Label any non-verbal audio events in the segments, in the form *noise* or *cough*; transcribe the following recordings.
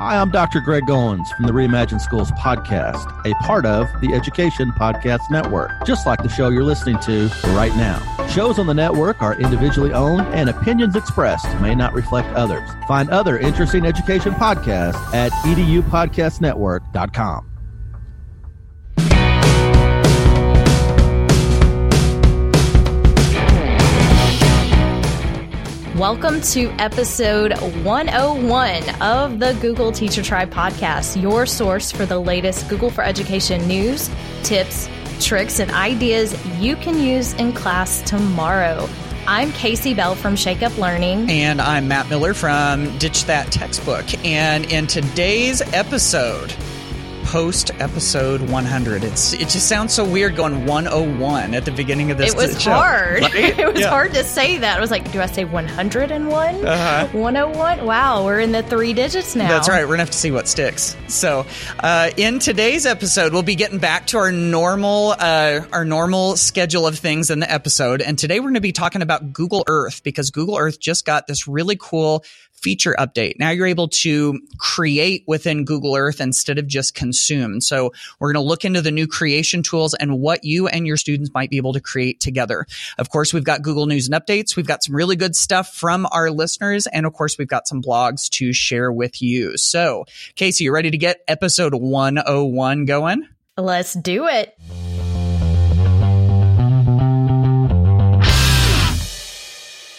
Hi, I'm Dr. Greg Owens from the Reimagine Schools podcast, a part of the Education Podcast Network, just like the show you're listening to right now. Shows on the network are individually owned and opinions expressed may not reflect others. Find other interesting education podcasts at edupodcastnetwork.com. Welcome to episode 101 of the Google Teacher Tribe podcast, your source for the latest Google for Education news, tips, tricks, and ideas you can use in class tomorrow. I'm Kasey Bell from Shake Up Learning. And I'm Matt Miller from Ditch That Textbook. And in today's episode, post episode 100. It's it just sounds so weird going 101 at the beginning of this. It was show, hard. right? *laughs* it was Yeah. hard to say that. I was like, do I say 101? Uh-huh. 101? Wow, we're in the three digits now. That's right. We're gonna have to see what sticks. So, uh, in today's episode, we'll be getting back to our normal, uh, our normal schedule of things in the episode. And today we're going to be talking about Google Earth because Google Earth just got this really cool feature update. Now you're able to create within Google Earth instead of just consume. So we're going to look into the new creation tools and what you and your students might be able to create together. Of course, we've got Google News and updates. We've got some really good stuff from our listeners. And of course, we've got some blogs to share with you. So Kasey, you ready to get episode 101 going? Let's do it.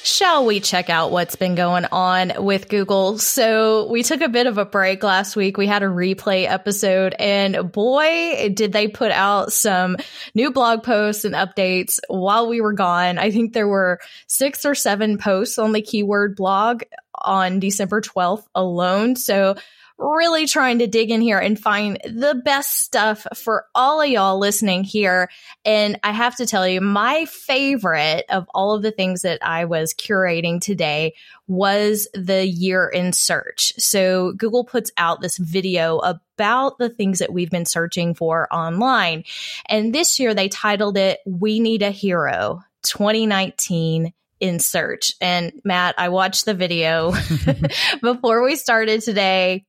Shall we check out what's been going on with Google? So, we took a bit of a break last week. We had a replay episode, and boy, did they put out some new blog posts and updates while we were gone. I think there were six or seven posts on the keyword blog on December 12th alone. So, really trying to dig in here and find the best stuff for all of y'all listening here. And I have to tell you, my favorite of all of the things that I was curating today was the year in search. So Google puts out this video about the things that we've been searching for online. And this year they titled it, We Need a Hero 2019 in search. And Matt, I watched the video *laughs* *laughs* before we started today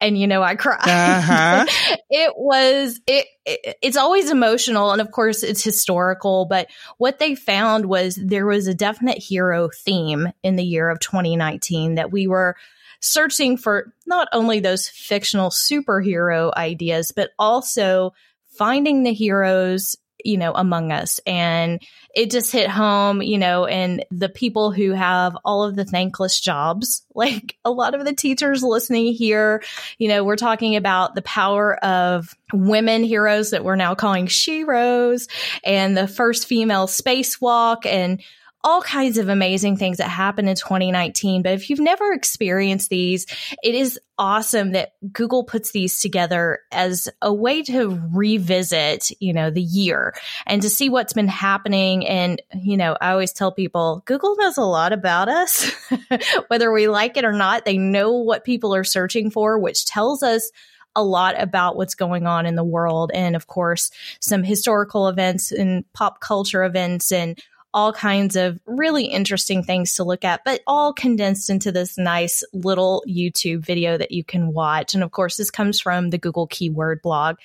and you know I cried. Uh-huh. *laughs* it was it, it it's always emotional and of course it's historical, but what they found was there was a definite hero theme in the year of 2019 that we were searching for not only those fictional superhero ideas but also finding the heroes you know among us. And it just hit home you know and the people who have all of the thankless jobs *laughs* like a lot of the teachers listening here you know we're talking about the power of women heroes that we're now calling sheroes and the first female spacewalk and all kinds of amazing things that happened in 2019. But if you've never experienced these, it is awesome that Google puts these together as a way to revisit, you know, the year and to see what's been happening. And, you know, I always tell people Google knows a lot about us, *laughs* whether we like it or not. They know what people are searching for, which tells us a lot about what's going on in the world. And of course, some historical events and pop culture events and all kinds of really interesting things to look at, but all condensed into this nice little YouTube video that you can watch. And of course, this comes from the Google Keyword blog.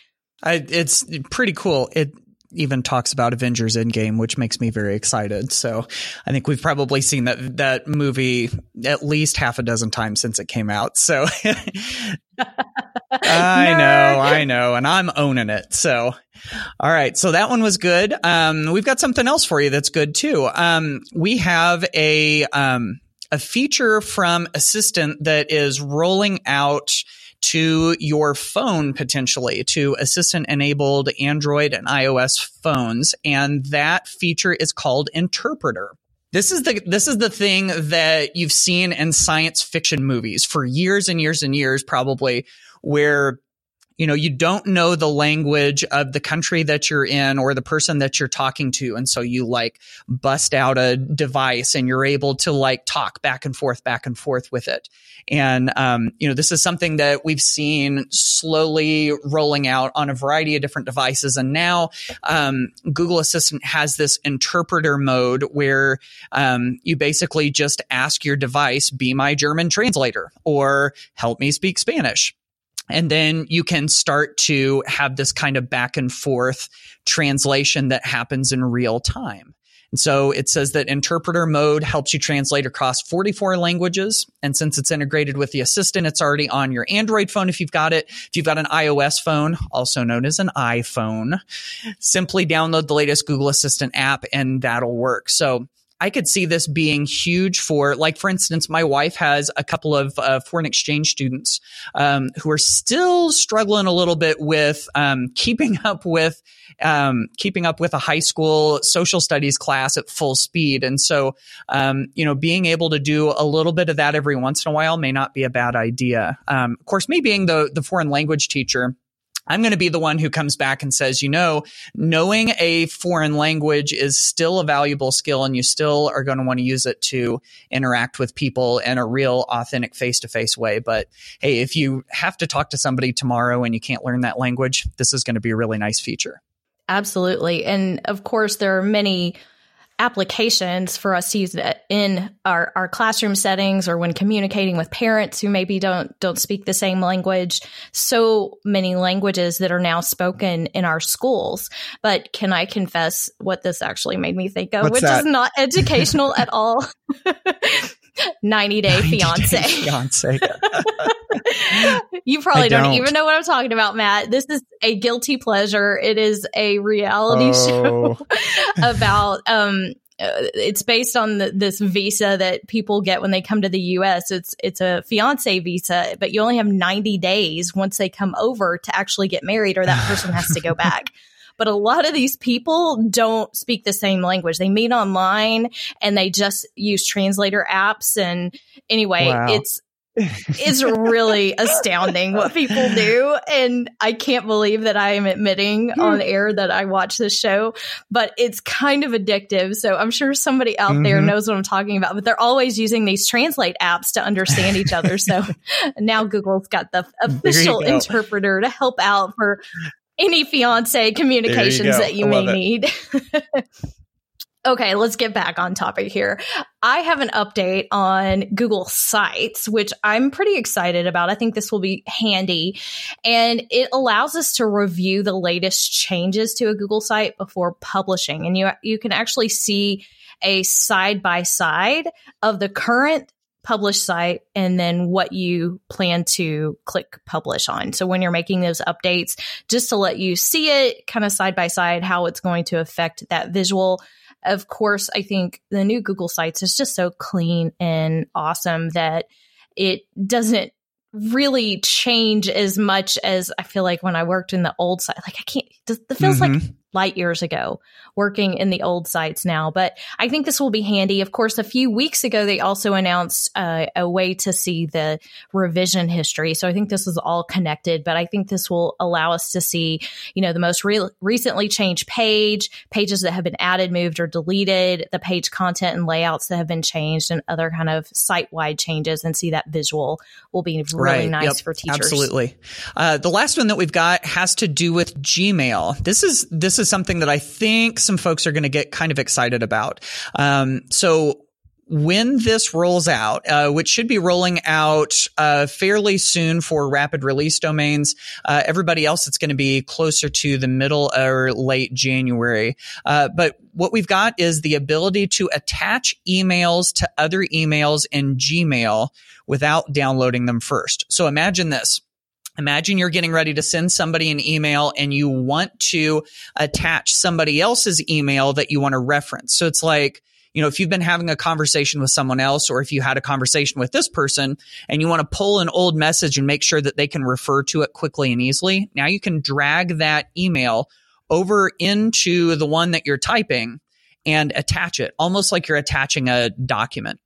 I, it's pretty cool. It even talks about Avengers Endgame, which makes me very excited. So I think we've probably seen that that movie at least half a dozen times since it came out. So *laughs* I know, I know, and I'm owning it. So all right, so that one was good. Um, we've got something else for you that's good too. Um, we have a um, a feature from Assistant that is rolling out to your phone potentially to assistant enabled Android and iOS phones. And that feature is called Interpreter. This is the this is the thing that you've seen in science fiction movies for years and years and years, probably, where you know, you don't know the language of the country that you're in or the person that you're talking to. And so you like bust out a device and you're able to like talk back and forth, back and forth with it. And, um, you know, this is something that we've seen slowly rolling out on a variety of different devices. And now, um, Google Assistant has this interpreter mode where, um, you basically just ask your device, be my German translator or help me speak Spanish. And then you can start to have this kind of back and forth translation that happens in real time. And so it says that interpreter mode helps you translate across 44 languages. And since it's integrated with the assistant, it's already on your Android phone if you've got it. If you've got an iOS phone, also known as an iPhone, simply download the latest Google Assistant app and that'll work. So I could see this being huge for, like, for instance, my wife has a couple of uh, foreign exchange students um, who are still struggling a little bit with um, keeping *laughs* up with um, keeping up with a high school social studies class at full speed. And so, um, you know, being able to do a little bit of that every once in a while may not be a bad idea. Um, of course, me being the the foreign language teacher. I'm going to be the one who comes back and says, you know, knowing a foreign language is still a valuable skill and you still are going to want to use it to interact with people in a real authentic face to face way. But hey, if you have to talk to somebody tomorrow and you can't learn that language, this is going to be a really nice feature. Absolutely. And of course, there are many applications for us to use in our, our classroom settings or when communicating with parents who maybe don't don't speak the same language. So many languages that are now spoken in our schools. But can i confess what this actually made me think of What's which that? is not *laughs* educational at all *laughs* 90 day 90 fiance Day *laughs* fiance. you probably don't. don't. even know what I'm talking about, Matt. This is a guilty pleasure. It is a reality Oh. show *laughs* about um uh, it's based on the, this visa that people get when they come to the U.S. It's it's a fiance visa, but you only have 90 days once they come over to actually get married, or that person has to go *laughs* back. But a lot of these people don't speak the same language. They meet online and they just use translator apps. And anyway, Wow. it's it's really *laughs* astounding what people do. And I can't believe that I am admitting on air that I watch this show, but it's kind of addictive. So I'm sure somebody out there Mhm. knows what I'm talking about, but they're always using these translate apps to understand each other. So *laughs* now Google's got the official go. interpreter to help out for any fiance communications go. that you I may need. *laughs* Okay, let's get back on topic here. I have an update on Google Sites, which I'm pretty excited about. I think this will be handy. And it allows us to review the latest changes to a Google site before publishing. And you, you can actually see a side by side of the current published site and then what you plan to click publish on. So when you're making those updates, just to let you see it kind of side by side, how it's going to affect that visual of course, I think the new Google Sites is just so clean and awesome that it doesn't really change as much as I feel like when I worked in the old site. Like I can't, it feels like Mhm. Light years ago working in the old sites now. But I think this will be handy. Of course, a few weeks ago, they also announced uh, a way to see the revision history. So I think this is all connected, but I think this will allow us to see, you know, the most re- recently changed page, pages that have been added, moved, or deleted, the page content and layouts that have been changed, and other kind of site wide changes, and see that visual will be really Right. nice Yep. for teachers. Absolutely. Uh, the last one that we've got has to do with Gmail. This is this is something that I think some folks are going to get kind of excited about. Um, so when this rolls out, uh, which should be rolling out uh, fairly soon for rapid release domains, uh, everybody else it's going to be closer to the middle or late January. Uh, but what we've got is the ability to attach emails to other emails in Gmail without downloading them first. So imagine this. Imagine you're getting ready to send somebody an email and you want to attach somebody else's email that you want to reference. So it's like, you know, if you've been having a conversation with someone else or if you had a conversation with this person and you want to pull an old message and make sure that they can refer to it quickly and easily, now you can drag that email over into the one that you're typing and attach it almost like you're attaching a document.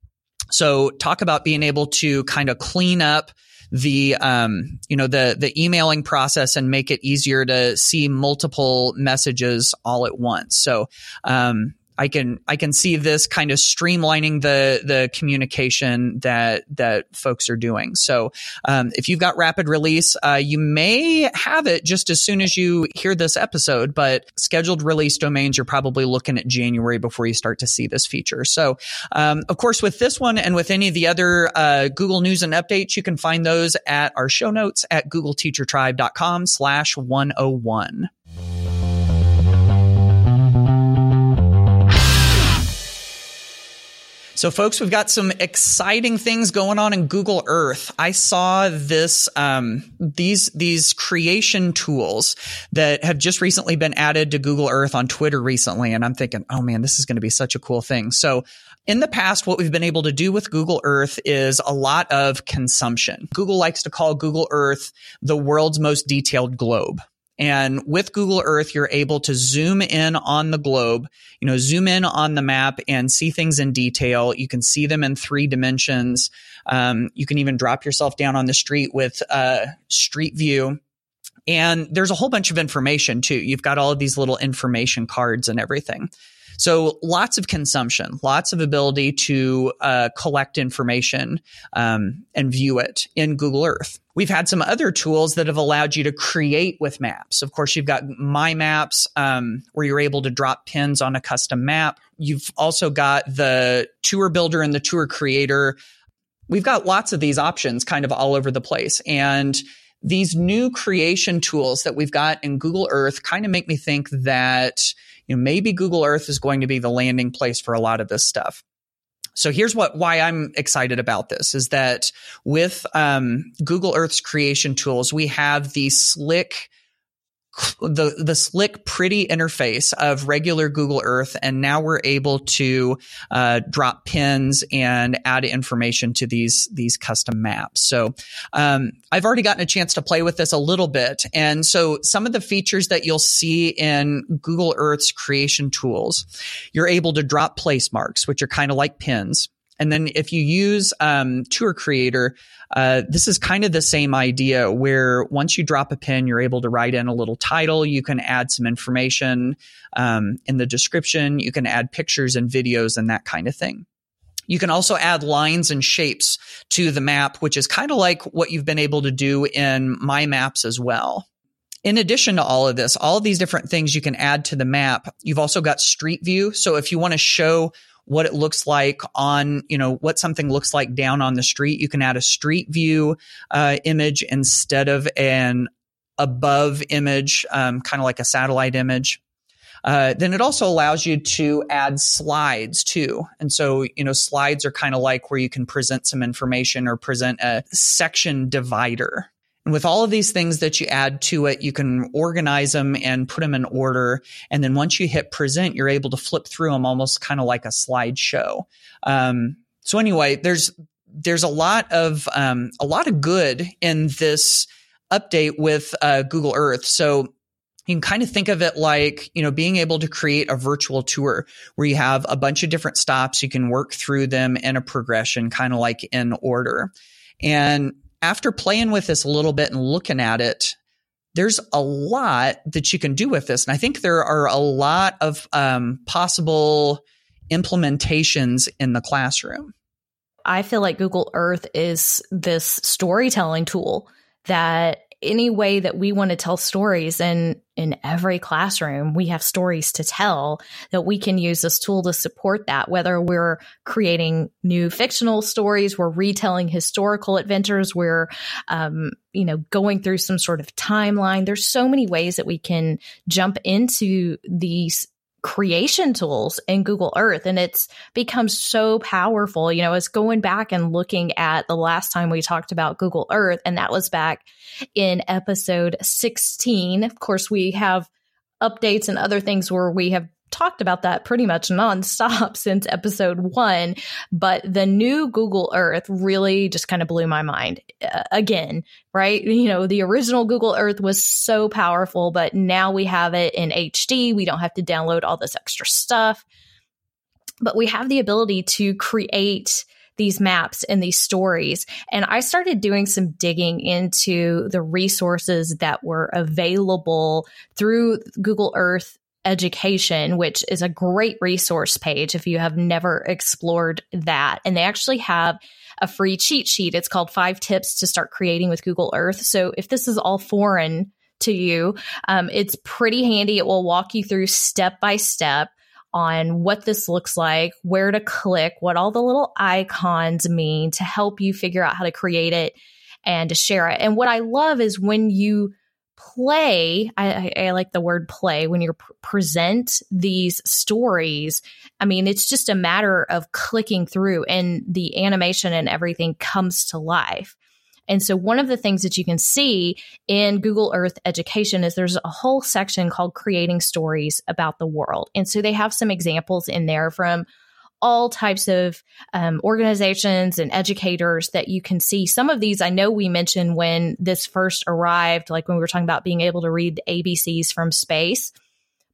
So talk about being able to kind of clean up the um, you know the the emailing process and make it easier to see multiple messages all at once. So um, I can I can see this kind of streamlining the the communication that that folks are doing. So um, if you've got rapid release, uh, you may have it just as soon as you hear this episode. But scheduled release domains, you're probably looking at January before you start to see this feature. So um, of course, with this one and with any of the other uh, Google News and updates, you can find those at our show notes at googleteachertribe.com slash 101. So, folks, we've got some exciting things going on in Google Earth. I saw this, um, these, these creation tools that have just recently been added to Google Earth on Twitter recently. And I'm thinking, oh man, this is going to be such a cool thing. So, in the past, what we've been able to do with Google Earth is a lot of consumption. Google likes to call Google Earth the world's most detailed globe. And with Google Earth, you're able to zoom in on the globe, you know, zoom in on the map and see things in detail. You can see them in three dimensions. Um, you can even drop yourself down on the street with uh, Street View. And there's a whole bunch of information too. You've got all of these little information cards and everything. So lots of consumption, lots of ability to uh, collect information um, and view it in Google Earth. We've had some other tools that have allowed you to create with maps. Of course, you've got My Maps, um, where you're able to drop pins on a custom map. You've also got the Tour Builder and the Tour Creator. We've got lots of these options kind of all over the place. And these new creation tools that we've got in Google Earth kind of make me think that you know, maybe Google Earth is going to be the landing place for a lot of this stuff. So here's what why I'm excited about this is that with um, Google Earth's creation tools, we have the slick the the slick, pretty interface of regular Google Earth, and now we're able to uh, drop pins and add information to these these custom maps. So um, I've already gotten a chance to play with this a little bit, and so some of the features that you'll see in Google Earth's creation tools, you're able to drop place marks, which are kind of like pins. And then if you use um, Tour Creator, uh, this is kind of the same idea where once you drop a pin, you're able to write in a little title. You can add some information um, in the description. You can add pictures and videos and that kind of thing. You can also add lines and shapes to the map, which is kind of like what you've been able to do in My Maps as well. In addition to all of this, all of these different things you can add to the map, you've also got Street View. So if you want to show what it looks like on, you know, what something looks like down on the street. You can add a street view uh, image instead of an above image, um, kind of like a satellite image. Uh, then it also allows you to add slides too. And so, you know, slides are kind of like where you can present some information or present a section divider. And with all of these things that you add to it, you can organize them and put them in order. And then once you hit present, you're able to flip through them almost kind of like a slideshow. Um, so anyway, there's there's a lot of um, a lot of good in this update with uh, Google Earth. So you can kind of think of it like, you know, being able to create a virtual tour where you have a bunch of different stops. You can work through them in a progression, kind of like in order. And after playing with this a little bit and looking at it, there's a lot that you can do with this. And I think there are a lot of um, possible implementations in the classroom. I feel like Google Earth is this storytelling tool that any way that we want to tell stories and in every classroom we have stories to tell that we can use this tool to support that whether we're creating new fictional stories we're retelling historical adventures we're um, you know going through some sort of timeline. There's so many ways that we can jump into these creation tools in Google Earth and it's become so powerful. You know, it's going back and looking at the last time we talked about Google Earth and that was back in episode 16. Of course, we have updates and other things where we have talked about that pretty much nonstop *laughs* since episode one. But the new Google Earth really just kind of blew my mind uh, again, right? You know, the original Google Earth was so powerful, but now we have it in HD. We don't have to download all this extra stuff, but we have the ability to create these maps and these stories. And I started doing some digging into the resources that were available through Google Earth education, which is a great resource page if you have never explored that. And they actually have a free cheat sheet. It's called Five Tips to Start Creating with Google Earth. So if this is all foreign to you, um, it's pretty handy. It will walk you through step by step on what this looks like, where to click, what all the little icons mean to help you figure out how to create it and to share it. And what I love is when you play, I, I, like the word play, when you present these stories, I mean, it's just a matter of clicking through and the animation and everything comes to life. And so one of the things that you can see in Google Earth Education is there's a whole section called creating stories about the world. And so they have some examples in there from all types of um, organizations and educators that you can see. Some of these I know we mentioned when this first arrived, like when we were talking about being able to read the ABCs from space.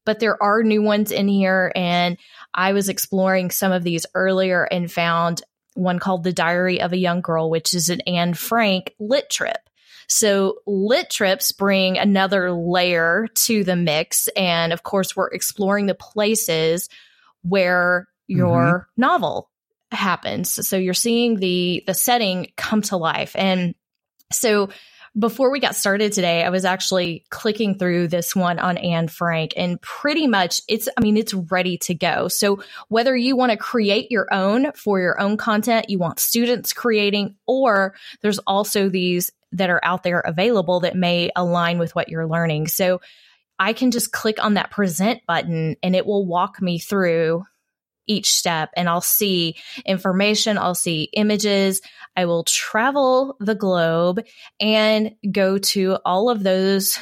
But there are new ones in here. And I was exploring some of these earlier and found one called The Diary of a Young Girl, which is an Anne Frank lit trip. So lit trips bring another layer to the mix. And of course, we're exploring the places where your mm-hmm. novel happens. So you're seeing the the setting come to life. And so before we got started today, I was actually clicking through this one on Anne Frank and pretty much it's, I mean, it's ready to go. So whether you want to create your own for your own content, you want students creating, or there's also these that are out there available that may align with what you're learning. So I can just click on that present button and it will walk me through each step and I'll see information, I'll see images. I will travel the globe and go to all of those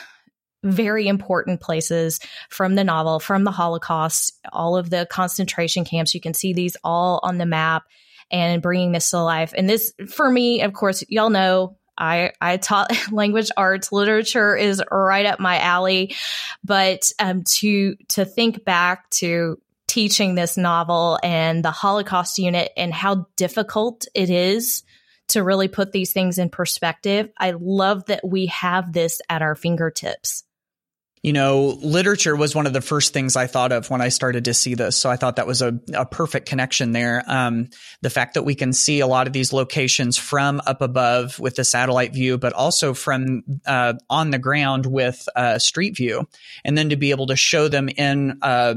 very important places from the novel, from the Holocaust, all of the concentration camps. You can see these all on the map and bringing this to life. And this, for me, of course, y'all know I, I taught *laughs* language arts. Literature is right up my alley. But um, to to think back to teaching this novel and the Holocaust unit and how difficult it is to really put these things in perspective. I love that we have this at our fingertips. You know, literature was one of the first things I thought of when I started to see this. So I thought that was a, a perfect connection there. Um, the fact that we can see a lot of these locations from up above with the satellite view, but also from uh, on the ground with uh, street view, and then to be able to show them in uh,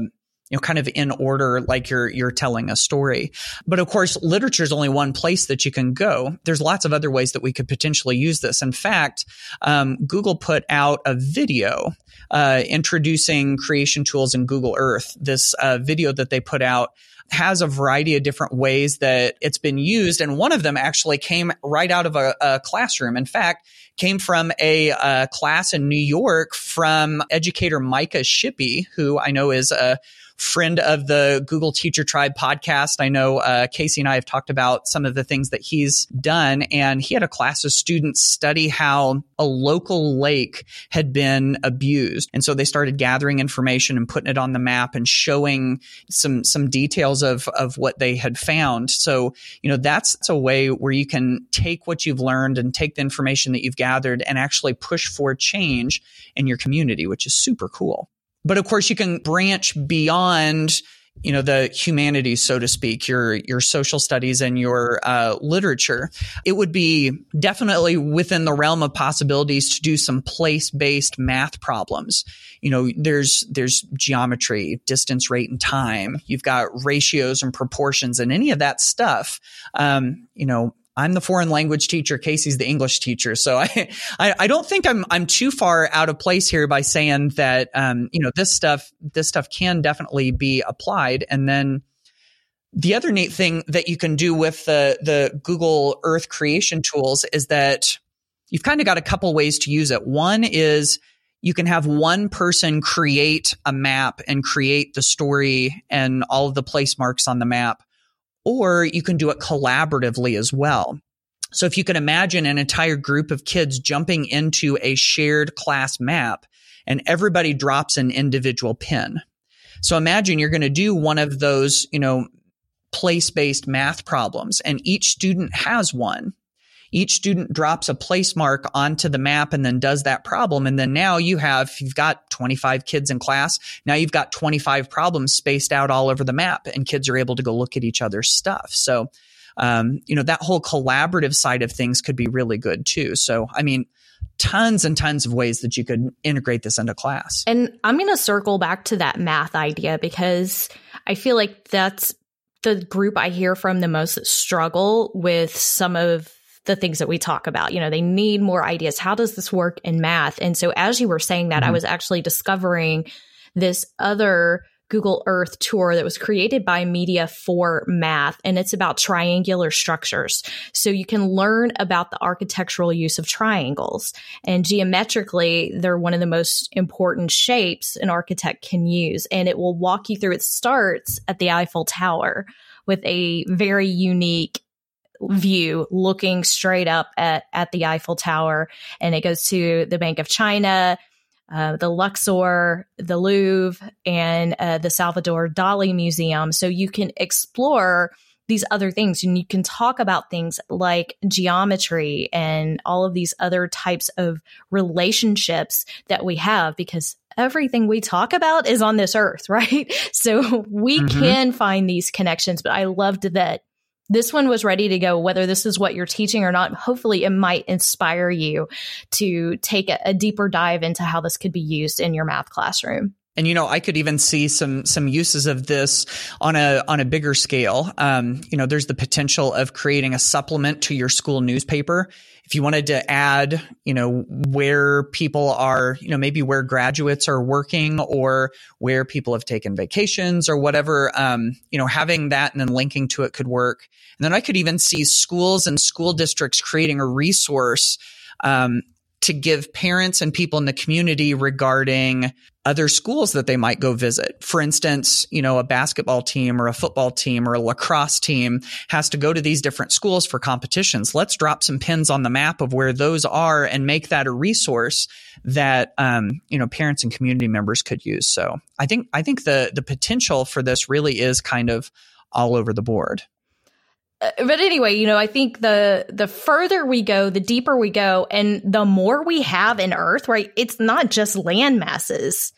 you know, kind of in order, like you're, you're telling a story. But of course, literature is only one place that you can go. There's lots of other ways that we could potentially use this. In fact, um, Google put out a video, uh, introducing creation tools in Google Earth. This, uh, video that they put out has a variety of different ways that it's been used. And one of them actually came right out of a, a classroom. In fact, came from a, class in New York from educator Micah Shippee, who I know is a friend of the Google Teacher Tribe podcast. I know uh, Kasey and I have talked about some of the things that he's done, and he had a class of students study how a local lake had been abused, and so they started gathering information and putting it on the map and showing some some details of of what they had found. So you know that's a way where you can take what you've learned and take the information that you've gathered and actually push for change in your community, which is super cool. But of course, you can branch beyond you know the humanities so to speak your your social studies and your uh, literature it would be definitely within the realm of possibilities to do some place based math problems. You know there's there's geometry distance rate and time. You've got ratios and proportions and any of that stuff. Um, you know I'm the foreign language teacher. Kasey's the English teacher. So I, *laughs* I, I, don't think I'm, I'm too far out of place here by saying that, um, you know, this stuff, this stuff can definitely be applied. And then the other neat thing that you can do with the, the Google Earth creation tools is that you've kind of got a couple ways to use it. One is you can have one person create a map and create the story and all of the place marks on the map or you can do it collaboratively as well. So if you can imagine an entire group of kids jumping into a shared class map and everybody drops an individual pin. So imagine you're going to do one of those, you know, place based math problems and each student has one. Each student drops a place mark onto the map and then does that problem. And then now you have, you've got 25 kids in class. Now you've got 25 problems spaced out all over the map and kids are able to go look at each other's stuff. So, um, you know, that whole collaborative side of things could be really good too. So, I mean, tons and tons of ways that you could integrate this into class. And I'm going to circle back to that math idea because I feel like that's the group I hear from the most struggle with some of the things that we talk about. You know, they need more ideas. How does this work in math? And so as you were saying that, mm-hmm. I was actually discovering this other Google Earth tour that was created by Media for Math, and it's about triangular structures. So you can learn about the architectural use of triangles. And geometrically, they're one of the most important shapes an architect can use. And it will walk you through. It starts at the Eiffel Tower with a very unique view looking straight up at, at the Eiffel Tower. And it goes to the Bank of China, uh, the Luxor, the Louvre, and uh, the Salvador Dali Museum. So you can explore these other things and you can talk about things like geometry and all of these other types of relationships that we have because everything we talk about is on this earth, *laughs* right? So we mm-hmm. can find these connections, but I loved that this one was ready to go, whether this is what you're teaching or not. Hopefully, it might inspire you to take a, a deeper dive into how this could be used in your math classroom. And you know, I could even see some some uses of this on a on a bigger scale. Um, you know, there's the potential of creating a supplement to your school newspaper. If you wanted to add, you know, where people are, you know, maybe where graduates are working or where people have taken vacations or whatever, um, you know, having that and then linking to it could work. And then I could even see schools and school districts creating a resource um, to give parents and people in the community regarding other schools that they might go visit. For instance, you know, a basketball team or a football team or a lacrosse team has to go to these different schools for competitions. Let's drop some pins on the map of where those are and make that a resource that um, you know parents and community members could use. So I think I think the the potential for this really is kind of all over the board. Uh, but anyway, you know, I think the the further we go, the deeper we go, and the more we have in Earth, right? It's not just land masses.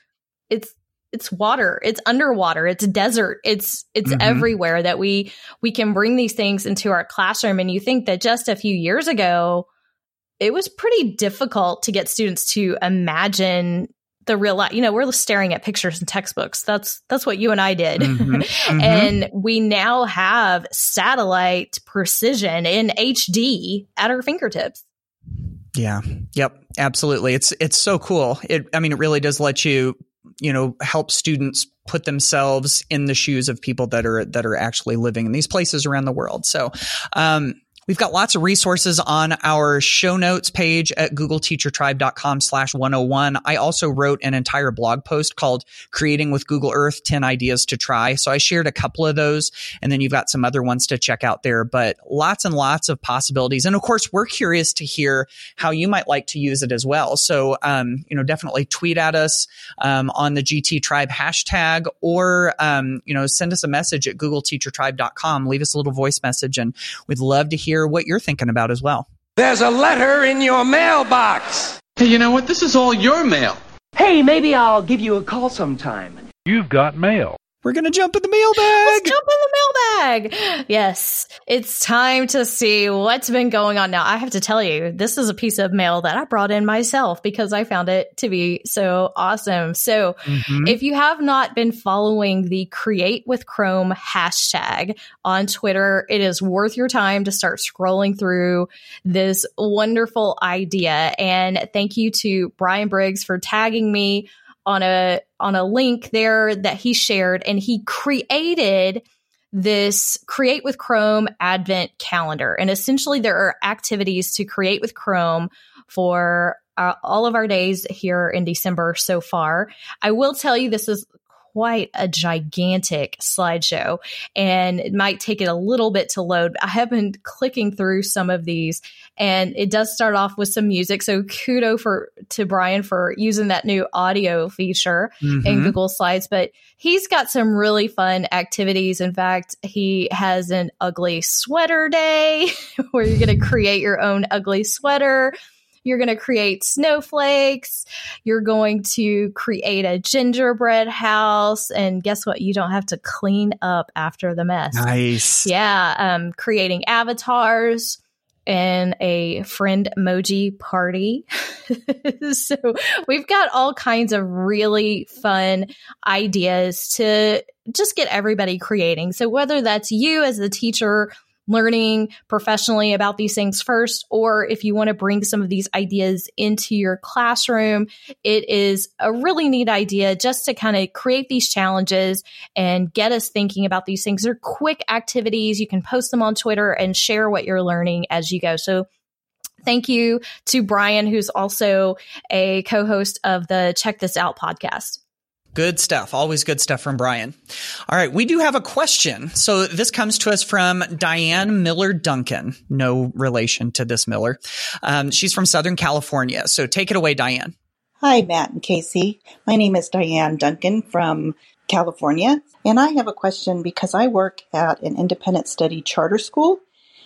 It's it's water, it's underwater, it's desert, it's it's mm-hmm. everywhere that we we can bring these things into our classroom. And you think that just a few years ago, it was pretty difficult to get students to imagine the real life. You know, we're staring at pictures and textbooks. That's that's what you and I did. Mm-hmm, *laughs* mm-hmm. and we now have satellite precision in HD at our fingertips. Yeah. Yep. Absolutely. It's it's so cool. It I mean it really does let you you know help students put themselves in the shoes of people that are that are actually living in these places around the world. So um We've got lots of resources on our show notes page at googleteachertribe.com slash 101. I also wrote an entire blog post called Creating with Google Earth 10 Ideas to Try. So I shared a couple of those and then you've got some other ones to check out there, but lots and lots of possibilities. And of course, we're curious to hear how you might like to use it as well. So, um, you know, definitely tweet at us, um, on the GT Tribe hashtag or, um, you know, send us a message at googleteachertribe.com. Leave us a little voice message and we'd love to hear hear what you're thinking about as well. There's a letter in your mailbox. Hey, you know what? This is all your mail. Hey, maybe I'll give you a call sometime. You've got mail. We're going to jump in the mailbag. Let's jump in the mailbag. Yes, it's time to see what's been going on now. I have to tell you, this is a piece of mail that I brought in myself because I found it to be so awesome. So mm-hmm. if you have not been following the Create with Chrome hashtag on Twitter, it is worth your time to start scrolling through this wonderful idea. And thank you to Brian Briggs for tagging me on a on a link there that he shared and he created this create with Chrome advent calendar. And essentially there are activities to create with Chrome for uh, all of our days here in December so far. I will tell you this is quite a gigantic slideshow and it might take it a little bit to load. I have been clicking through some of these and it does start off with some music. So kudo for to Brian for using that new audio feature mm-hmm. in Google Slides, but he's got some really fun activities. In fact, he has an ugly sweater day *laughs* where you're going to create your own ugly sweater. You're going to create snowflakes. You're going to create a gingerbread house. And guess what? You don't have to clean up after the mess. Nice. Yeah. Um, creating avatars and a friend emoji party. *laughs* so we've got all kinds of really fun ideas to just get everybody creating. So whether that's you as the teacher learning professionally about these things first, or if you want to bring some of these ideas into your classroom, it is a really neat idea just to kind of create these challenges and get us thinking about these things. They're quick activities. You can post them on Twitter and share what you're learning as you go. So Thank you to Brian, who's also a co host of the Check This Out podcast. Good stuff. Always good stuff from Brian. All right. We do have a question. So this comes to us from Diane Miller Duncan. No relation to this Miller. Um, she's from Southern California. So take it away, Diane. Hi, Matt and Kasey. My name is Diane Duncan from California. And I have a question because I work at an independent study charter school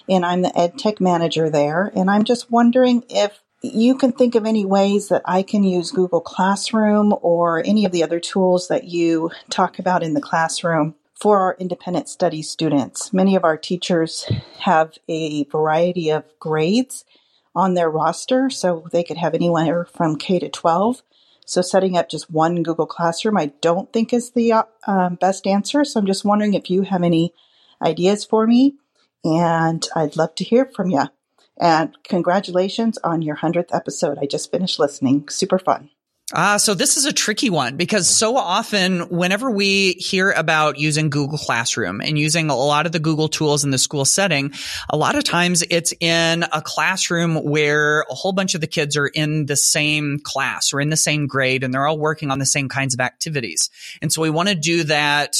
and I'm the ed tech manager there. And I'm just wondering if you can think of any ways that I can use Google Classroom or any of the other tools that you talk about in the classroom for our independent study students. Many of our teachers have a variety of grades on their roster, so they could have anywhere from K to 12. So setting up just one Google Classroom, I don't think is the uh, um, best answer. So I'm just wondering if you have any ideas for me, and I'd love to hear from you. And congratulations on your 100th episode. I just finished listening. Super fun. Ah, so this is a tricky one because so often whenever we hear about using Google Classroom and using a lot of the Google tools in the school setting, a lot of times it's in a classroom where a whole bunch of the kids are in the same class or in the same grade and they're all working on the same kinds of activities. And so we want to do that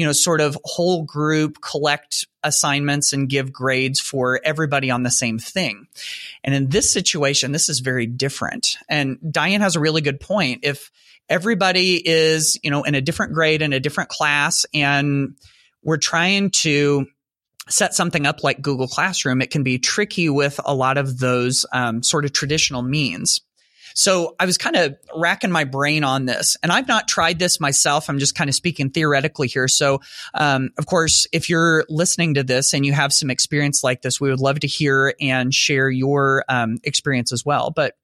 you know, sort of whole group collect assignments and give grades for everybody on the same thing. And in this situation, this is very different. And Diane has a really good point. If everybody is, you know, in a different grade in a different class and we're trying to set something up like Google Classroom, it can be tricky with a lot of those um, sort of traditional means. So I was kind of racking my brain on this, and I've not tried this myself. I'm just kind of speaking theoretically here. So, um, of course, if you're listening to this and you have some experience like this, we would love to hear and share your um, experience as well. But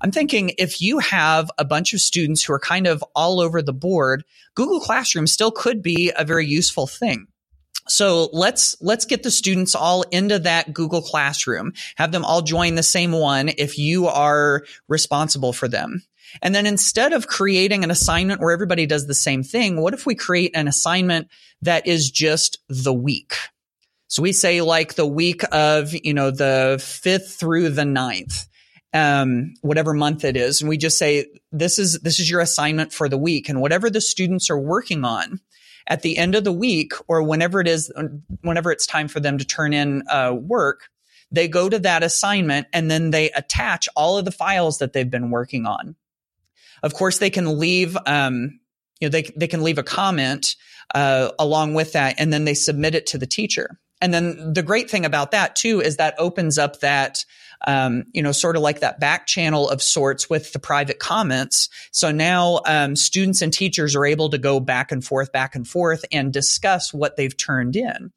I'm thinking if you have a bunch of students who are kind of all over the board, Google Classroom still could be a very useful thing. So let's, let's get the students all into that Google Classroom, have them all join the same one if you are responsible for them. And then instead of creating an assignment where everybody does the same thing, what if we create an assignment that is just the week? So we say like the week of, you know, the fifth through the ninth, um, whatever month it is. And we just say, this is, this is your assignment for the week. And whatever the students are working on, at the end of the week or whenever it is, whenever it's time for them to turn in uh, work, they go to that assignment and then they attach all of the files that they've been working on. Of course, they can leave, um, you know, they, they can leave a comment uh, along with that and then they submit it to the teacher. And then the great thing about that too is that opens up that um, you know, sort of like that back channel of sorts with the private comments. So now um, students and teachers are able to go back and forth, back and forth, and discuss what they've turned in.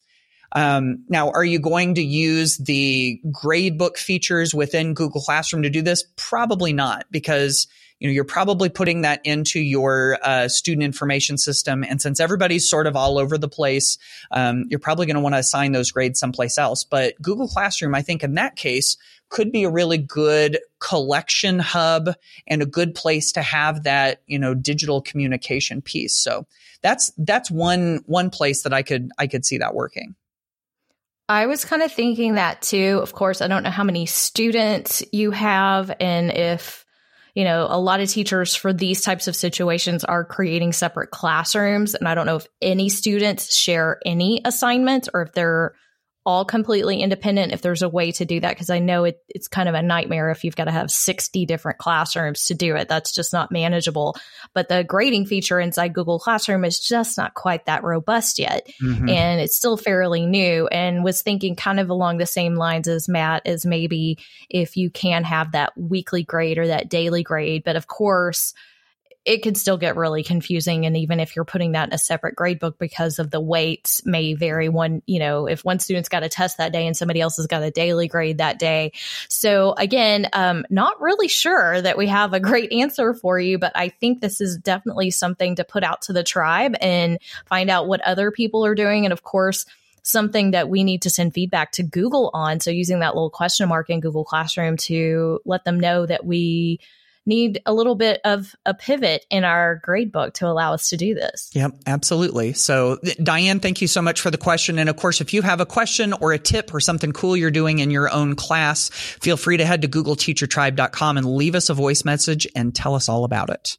Um, now, are you going to use the gradebook features within Google Classroom to do this? Probably not, because you know you're probably putting that into your uh, student information system, and since everybody's sort of all over the place, um, you're probably going to want to assign those grades someplace else. But Google Classroom, I think, in that case, could be a really good collection hub and a good place to have that, you know, digital communication piece. So that's, that's one, one place that I could, I could see that working. I was kind of thinking that too. Of course, I don't know how many students you have and if you know, a lot of teachers for these types of situations are creating separate classrooms. And I don't know if any students share any assignments or if they're all completely independent if there's a way to do that because i know it, it's kind of a nightmare if you've got to have 60 different classrooms to do it. That's just not manageable. But the grading feature inside google classroom is just not quite that robust yet. Mm-hmm. and it's still fairly new and was thinking kind of along the same lines as matt as maybe if you can have that weekly grade or that daily grade. But of course it could still get really confusing. And even if you're putting that in a separate grade book because of the weights may vary one, you know, if one student's got a test that day and somebody else has got a daily grade that day. So again, um, not really sure that we have a great answer for you, but I think this is definitely something to put out to the tribe and find out what other people are doing. And of course, something that we need to send feedback to Google on. So using that little question mark in Google Classroom to let them know that we need a little bit of a pivot in our grade book to allow us to do this. Yep, absolutely. So, Diane, thank you so much for the question. And of course, if you have a question or a tip or something cool you're doing in your own class, feel free to head to googleteachertribe.com and leave us a voice message and tell us all about it.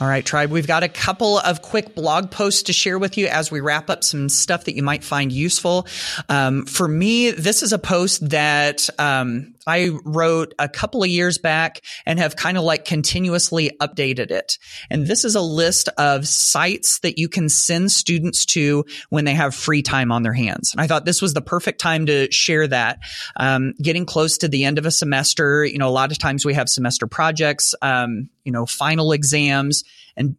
All right, tribe. We've got a couple of quick blog posts to share with you as we wrap up some stuff that you might find useful. Um, for me, this is a post that um, I wrote a couple of years back and have kind of like continuously updated it. And this is a list of sites that you can send students to when they have free time on their hands. And I thought this was the perfect time to share that. Um, getting close to the end of a semester, you know, a lot of times we have semester projects, um, you know, final exams and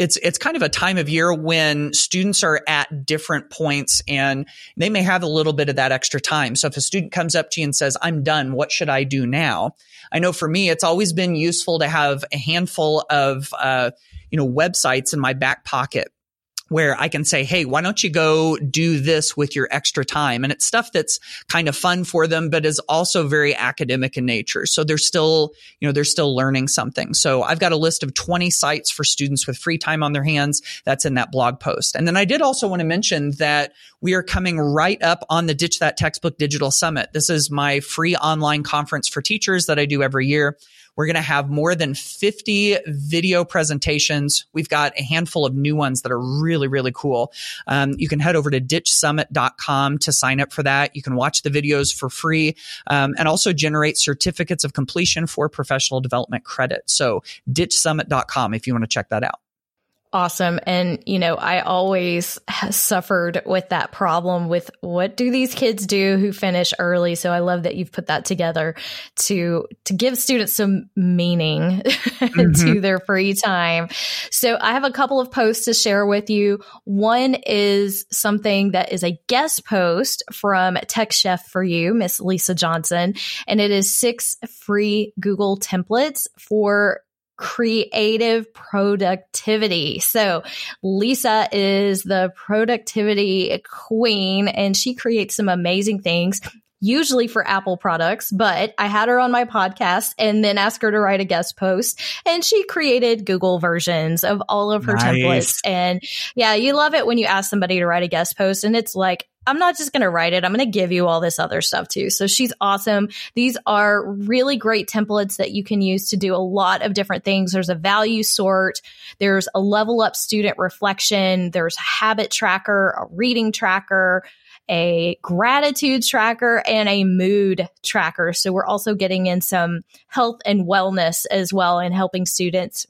it's it's kind of a time of year when students are at different points and they may have a little bit of that extra time. So if a student comes up to you and says, "I'm done. What should I do now?" I know for me, it's always been useful to have a handful of uh, you know websites in my back pocket where I can say, Hey, why don't you go do this with your extra time? And it's stuff that's kind of fun for them, but is also very academic in nature. So they're still, you know, they're still learning something. So I've got a list of 20 sites for students with free time on their hands. That's in that blog post. And then I did also want to mention that we are coming right up on the Ditch That Textbook Digital Summit. This is my free online conference for teachers that I do every year. We're going to have more than 50 video presentations. We've got a handful of new ones that are really, really cool. Um, you can head over to ditchsummit.com to sign up for that. You can watch the videos for free um, and also generate certificates of completion for professional development credit. So ditchsummit.com if you want to check that out. Awesome. And, you know, I always suffered with that problem with what do these kids do who finish early? So I love that you've put that together to, to give students some meaning *laughs* mm-hmm. to their free time. So I have a couple of posts to share with you. One is something that is a guest post from Tech Chef for you, Miss Lisa Johnson, and it is six free Google templates for creative productivity. So Lisa is the productivity queen and she creates some amazing things usually for Apple products, but I had her on my podcast and then asked her to write a guest post and she created Google versions of all of her nice. templates. And yeah, you love it when you ask somebody to write a guest post and it's like, I'm not just going to write it. I'm going to give you all this other stuff too. So she's awesome. These are really great templates that you can use to do a lot of different things. There's a value sort. There's a level up student reflection. There's a habit tracker, a reading tracker, a gratitude tracker and a mood tracker. So we're also getting in some health and wellness as well and helping students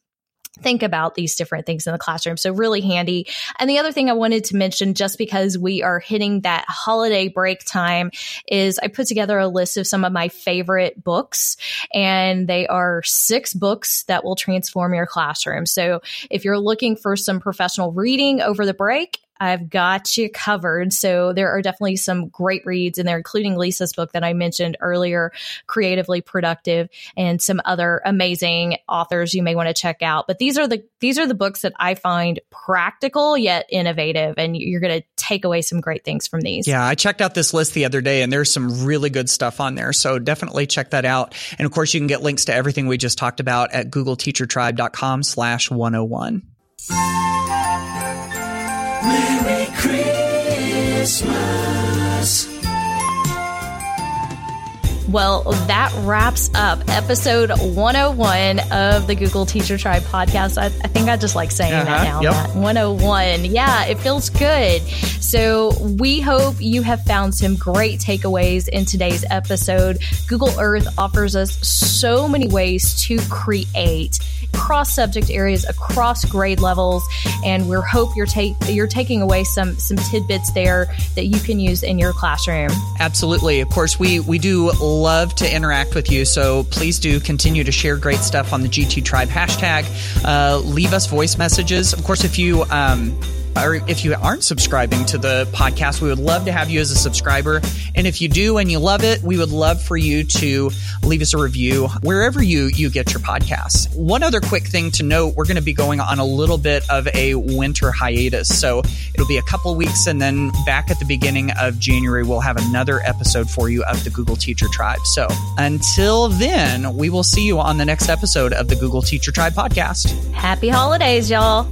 think about these different things in the classroom. So really handy. And the other thing I wanted to mention, just because we are hitting that holiday break time is I put together a list of some of my favorite books and they are six books that will transform your classroom. So if you're looking for some professional reading over the break, I've got you covered. So there are definitely some great reads in there, including Lisa's book that I mentioned earlier, Creatively Productive, and some other amazing authors you may want to check out. But these are the these are the books that I find practical yet innovative, and you're going to take away some great things from these. Yeah, I checked out this list the other day, and there's some really good stuff on there. So definitely check that out. And of course, you can get links to everything we just talked about at googleteachertribe.com slash 101. Merry Christmas. Well, that wraps up episode 101 of the Google Teacher Tribe podcast. I, I think I just like saying uh-huh. that now. Yep. That 101. Yeah, it feels good. So we hope you have found some great takeaways in today's episode. Google Earth offers us so many ways to create cross subject areas across grade levels and we hope you're take you're taking away some some tidbits there that you can use in your classroom. Absolutely. Of course we we do love to interact with you so please do continue to share great stuff on the gt tribe hashtag. Uh, leave us voice messages. Of course if you um, or if you aren't subscribing to the podcast, we would love to have you as a subscriber. And if you do and you love it, we would love for you to leave us a review wherever you, you get your podcasts. One other quick thing to note, we're going to be going on a little bit of a winter hiatus. So it'll be a couple weeks and then back at the beginning of January, we'll have another episode for you of the Google Teacher Tribe. So until then, we will see you on the next episode of the Google Teacher Tribe podcast. Happy holidays, y'all.